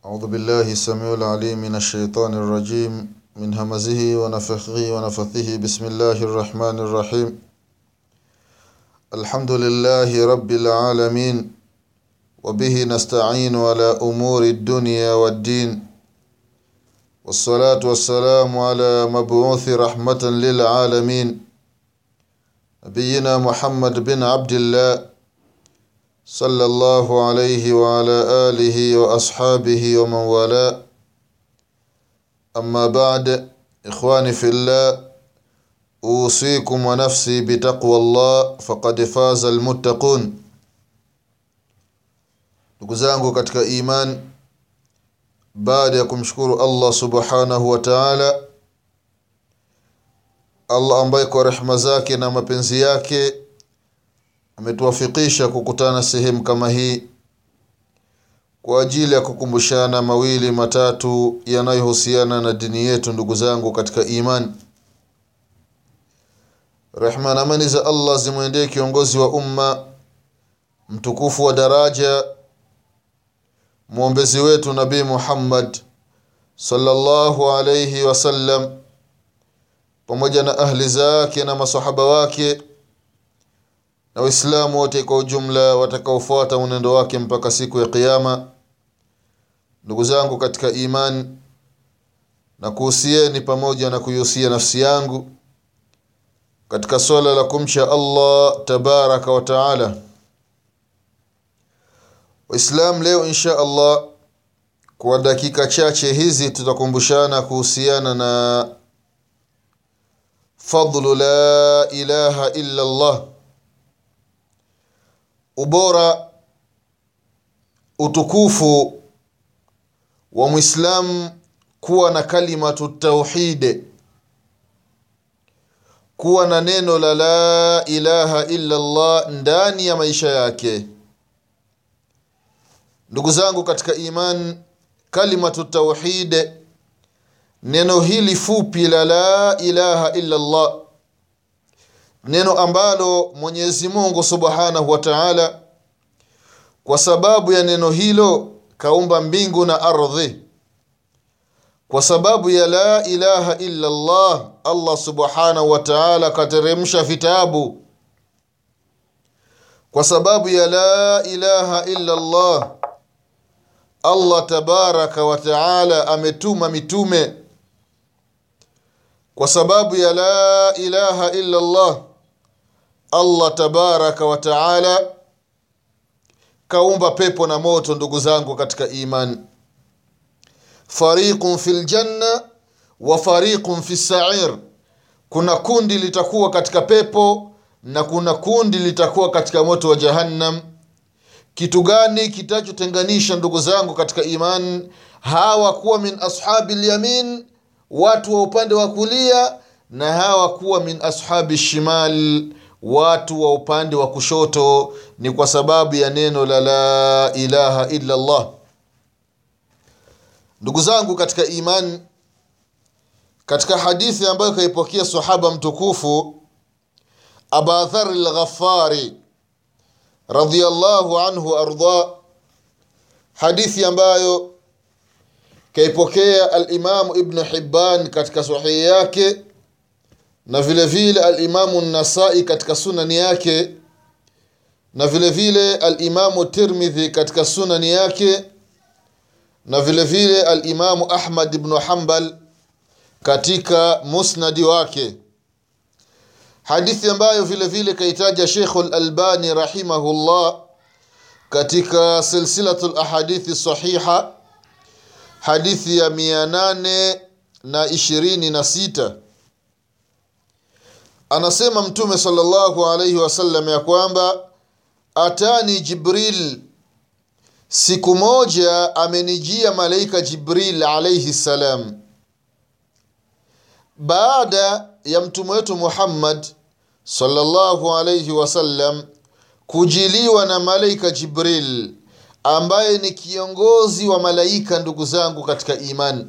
أعوذ بالله السميع العليم من الشيطان الرجيم من همزه ونفخه ونفثه. بسم الله الرحمن الرحيم. الحمد لله رب العالمين وبه نستعين على أمور الدنيا والدين. والصلاة والسلام على مبعوث رحمة للعالمين. نبينا محمد بن عبد الله صلى الله عليه وعلى آله وأصحابه ومن والاه. أما بعد إخواني في الله أوصيكم ونفسي بتقوى الله فقد فاز المتقون. لقزانكو كتك إيمان بعد يكم شكور الله سبحانه وتعالى. الله أمبايكو رحمة زاكي نما بنزياكي. Ametuwafikisha kukutana sehemu kama hii kwa ajili ya kukumbushana mawili matatu yanayohusiana na dini yetu ndugu zangu katika iman rehma na amani za allah zimwendee kiongozi wa umma mtukufu wa daraja mwombezi wetu nabii muhammad sallallahu alaihi wasallam pamoja na ahli zake na masahaba wake na waislamu wote kwa ujumla watakaofuata mwenendo wake mpaka siku ya qiama ndugu zangu katika iman na kuhusieni pamoja na kuihusia nafsi yangu katika swala la kumcha allah tabaraka wa taala. Waislam leo insha allah kwa dakika chache hizi tutakumbushana kuhusiana na fadlu la ilaha illa allah ubora utukufu wa mwislamu kuwa na kalimatu tauhide kuwa na neno la la ilaha illa llah ndani ya maisha yake. Ndugu zangu katika iman kalimatu tauhid neno hili fupi la la ilaha illa allah neno ambalo mwenyezi mungu subhanahu wa taala kwa sababu ya neno hilo kaumba mbingu na ardhi. Kwa sababu ya la ilaha illa allah allah subhanahu wa taala kateremsha vitabu. Kwa sababu ya la ilaha illa allah allah tabaraka wa taala ametuma mitume. Kwa sababu ya la ilaha illa allah allah tabaraka wa taala kaumba pepo na moto ndugu zangu katika iman fariqun fi ljanna wa fariqun fi sair. Kuna kundi litakuwa katika pepo na kuna kundi litakuwa katika moto wa jahannam. Kitu gani kitachotenganisha ndugu zangu katika iman hawa kuwa min ashabi lyamin watu wa upande wa kulia na hawa kuwa min ashabi shimal watu wa upande wa kushoto ni kwa sababu ya neno la la ilaha illa allah ndugu zangu katika iman katika hadithi ambayo kaipokea sahaba mtukufu abadhar lghafari radiallahu anhu arda hadithi ambayo kaipokea alimamu ibnu hibban katika sahihi yake na vile vile alimamu nasai katika sunani yake na vile vile alimamu tirmidhi katika sunani yake na vile vile alimamu ahmad bnu hambal katika musnadi wake. Hadithi ambayo vile vile kaitaja shekhu lalbani rahimahullah katika silsilatu lahadithi sahiha hadithi ya mia nane na ishirini na sita anasema mtume sallallahu alaihi wasallam ya kwamba atani jibril. Siku moja amenijia malaika jibril alaihi ssalam baada ya mtume wetu muhammad sallallahu alaihi wasallam kujiliwa na malaika jibril ambaye ni kiongozi wa malaika ndugu zangu katika imani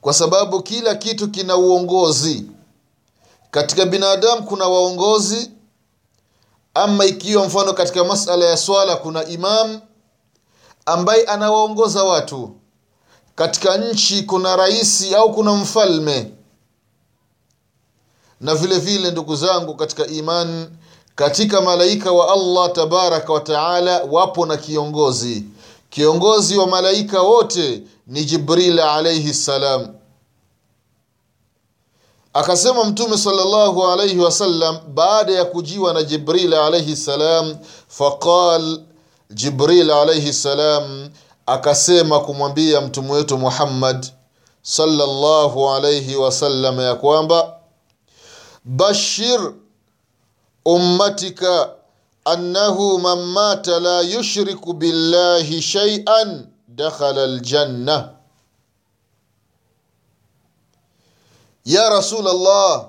kwa sababu kila kitu kina uongozi katika binadamu kuna waongozi ama ikiwa mfano katika masala ya swala kuna imam ambaye anawaongoza watu. Katika nchi kuna raisi au kuna mfalme. Na vile vile ndugu zangu katika imani katika malaika wa allah tabaraka wa taala wapo na kiongozi. Kiongozi wa malaika wote ni jibril alaihi ssalam akasema mtume sallallahu alayhi wasallam baada ya kujiwa na jibril alayhi salam, faqal jibril alayhi salam akasema kumwambia mtume wetu muhammad sallallahu alayhi wasallam ya kwamba bashir ummatika annahu man mata la yushriku billahi shay'an dakhala aljanna ya rasulallah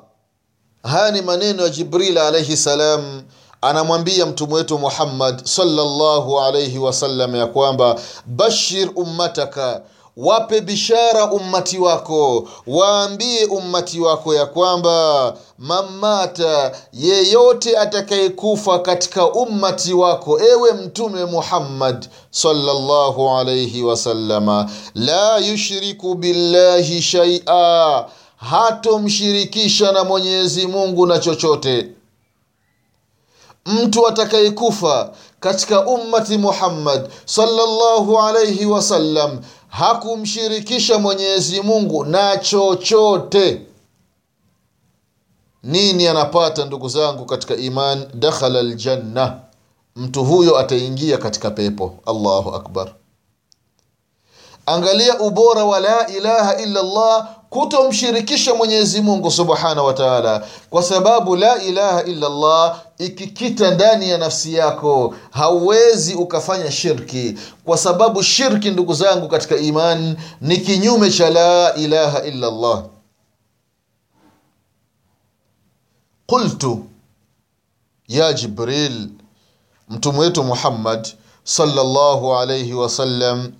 haya ni maneno ya jibril alaihi salam anamwambia mtume wetu muhammad salllahu alaihi wasallam ya kwamba bashir ummataka wape bishara ummati wako waambie ummati wako ya kwamba mamata yeyote atakayekufa katika ummati wako ewe mtume muhammad salllahu alaihi wasalama la yushriku billahi shaia hatomshirikisha na mwenyezi mungu na chochote. Mtu atakayekufa katika ummati muhammad sallallahu alayhi wasallam hakumshirikisha mwenyezi mungu na chochote. Nini anapata ndugu zangu katika iman? Dakhala ljanna mtu huyo ataingia katika pepo. Allahu akbar angalia ubora wa la ilaha illa llah kutomshirikisha mwenyezi mungu subhanahu wa taala. Kwa sababu la ilaha illa llah ikikita ndani ya nafsi yako hauwezi ukafanya shirki. Kwa sababu shirki ndugu zangu katika iman ni kinyume cha la ilaha illa llah qultu ya jibril mtume wetu muhammad salllahu alaihi wasallam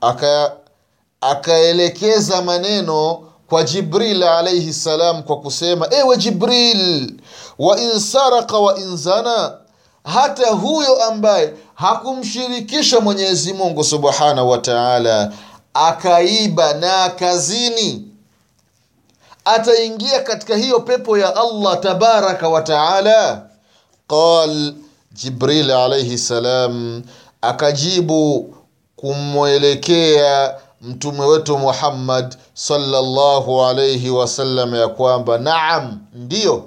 aka akaelekeza maneno kwa jibril alaihi salam kwa kusema ewe jibril wa in saraka wa in zana hata huyo ambaye hakumshirikisha mwenyezi mungu subhanahu wa taala akaiba na akazini. Ataingia katika hiyo pepo ya allah tabaraka wa taala. Qal jibril alaihi salam akajibu kumwelekea mtume wetu muhammad salllahu alaihi wasallam ya kwamba naam ndiyo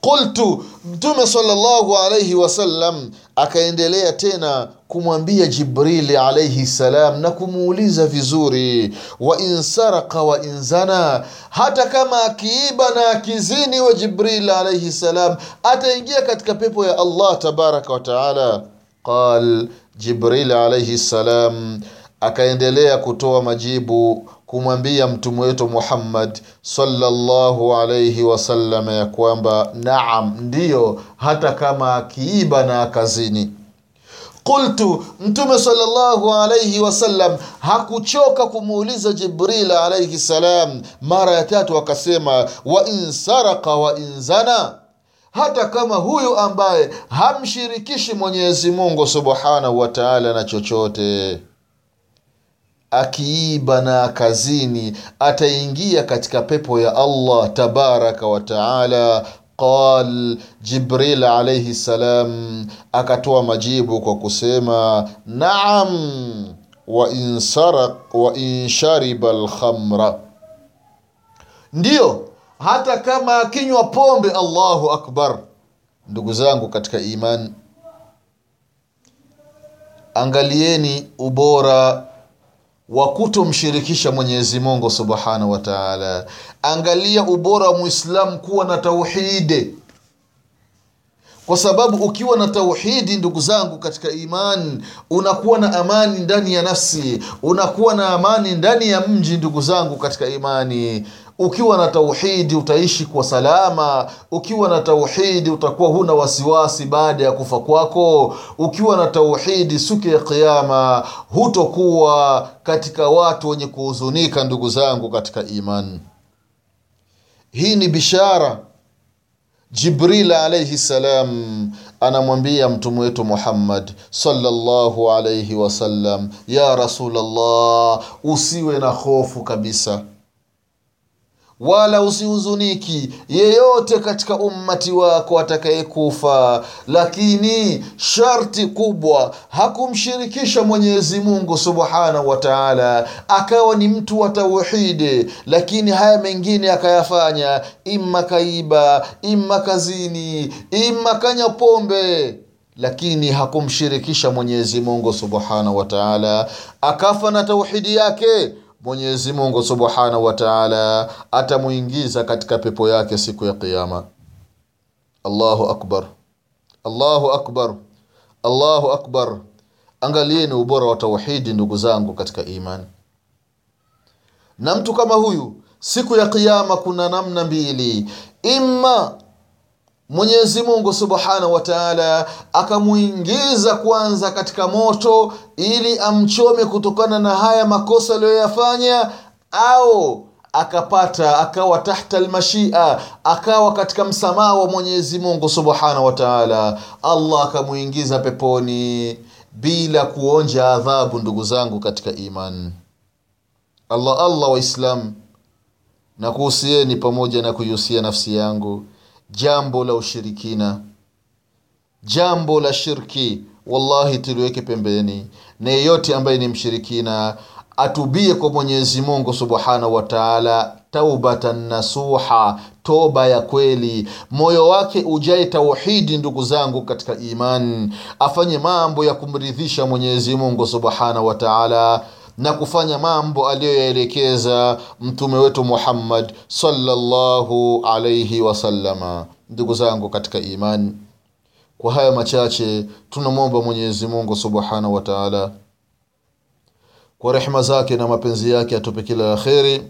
qultu mtume salllahu alaihi wasallam akaendelea tena kumwambia jibrili alaihi salam na kumuuliza vizuri wa insaraka wa inzana, hata kama akiiba na akizini wa jibril alaihi salam ataingia katika pepo ya allah tabaraka wataala qal jibril alaihi salam akaendelea kutoa majibu kumwambia mtume wetu muhammad sallallahu alaihi wasallam ya kwamba naam ndiyo hata kama akiiba na akazini. Qultu mtume sallallahu alaihi wasallam hakuchoka kumuuliza jibril alaihi salam mara ya tatu akasema wa in saraka wa in zana hata kama huyu ambaye hamshirikishi mwenyezi mungu subhanahu wa taala na chochote akiiba na akazini ataingia katika pepo ya allah tabaraka wa taala. Qal jibril alaihi salam akatoa majibu kwa kusema naam wa in wa shariba lkhamra ndiyo hata kama akinywa pombe allahu akbar. Ndugu zangu katika iman angalieni ubora wa kutomshirikisha mwenyezi mungu subhanahu wa taala. Angalia ubora wa mwislamu kuwa na tauhidi kwa sababu ukiwa na tauhidi ndugu zangu katika iman unakuwa na amani ndani ya nafsi unakuwa na amani ndani ya mji ndugu zangu katika imani ukiwa na tauhidi utaishi kwa salama ukiwa na tauhidi utakuwa huna wasiwasi baada ya kufa kwako ukiwa na tauhidi siku ya kiama hutokuwa katika watu wenye kuhuzunika ndugu zangu katika imani. Hii ni bishara. Jibril alaihi salam anamwambia mtume wetu muhammad sallallahu alaihi wasallam ya rasulllah usiwe na hofu kabisa wala usihuzuniki yeyote katika ummati wako atakayekufa. Lakini sharti kubwa hakumshirikisha mwenyezi mungu subhanahu wa taala akawa ni mtu wa tauhidi lakini haya mengine akayafanya imma kaiba imma kazini imma kanya pombe. Lakini hakumshirikisha mwenyezi mungu subhanahu wa taala akafa na tauhidi yake mwenyezi mungu subhanahu wa taala atamuingiza katika pepo yake siku ya qiama allahu akbar. Allahu akbar. Allahu akbar. Angalieni ubora wa tauhidi ndugu zangu katika imani. Na mtu kama huyu siku ya qiama kuna namna mbili. Imma mwenyezi mungu subhanahu wa taala akamwingiza kwanza katika moto ili amchome kutokana na haya makosa aliyoyafanya au akapata akawa tahta lmashia akawa katika msamaha wa mwenyezi mungu subhanahu wa taala. Allah akamwingiza peponi bila kuonja adhabu ndugu zangu katika iman. Allah allah waislam na kuhusieni pamoja na kuihusia nafsi yangu jambo la ushirikina. Jambo la shirki. Wallahi tuliweke pembeni. Na yeyote ambaye ni mshirikina atubie kwa mwenyezi mungu subhanahu wa taala. Taubatan nasuha. Toba ya kweli. Moyo wake ujae tauhidi ndugu zangu katika imani afanye mambo ya kumridhisha mwenyezi mungu subhanahu wa taala na kufanya mambo aliyoyaelekeza mtume wetu muhammad sallallahu alaihi wasallama ndugu zangu katika imani kwa haya machache tunamwomba mwenyezi mungu subhanahu wa taala kwa rehma zake na mapenzi yake atupe kila la kheri.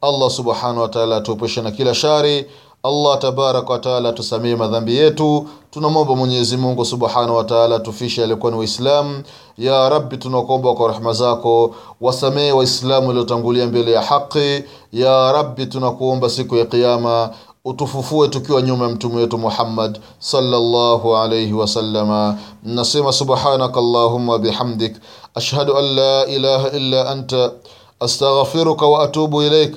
Allah subhanahu wa taala na kila shari allah tabaraka wa taala tusamee madhambi yetu. Tunamwomba mwenyezi mungu subhanahu wataala tufishe alikuwa ni waislamu ya rabbi tunakuomba kwa rehma zako. Wasamee waislamu waliotangulia mbele ya haqi ya rabbi tunakuomba siku ya qiama utufufue tukiwa nyuma ya mtume wetu muhammad sallallahu alayhi wasallama. nasema subhanaka allahumma bihamdik. Ashhadu an la ilaha illa anta. Astaghfiruka wa atubu ilaik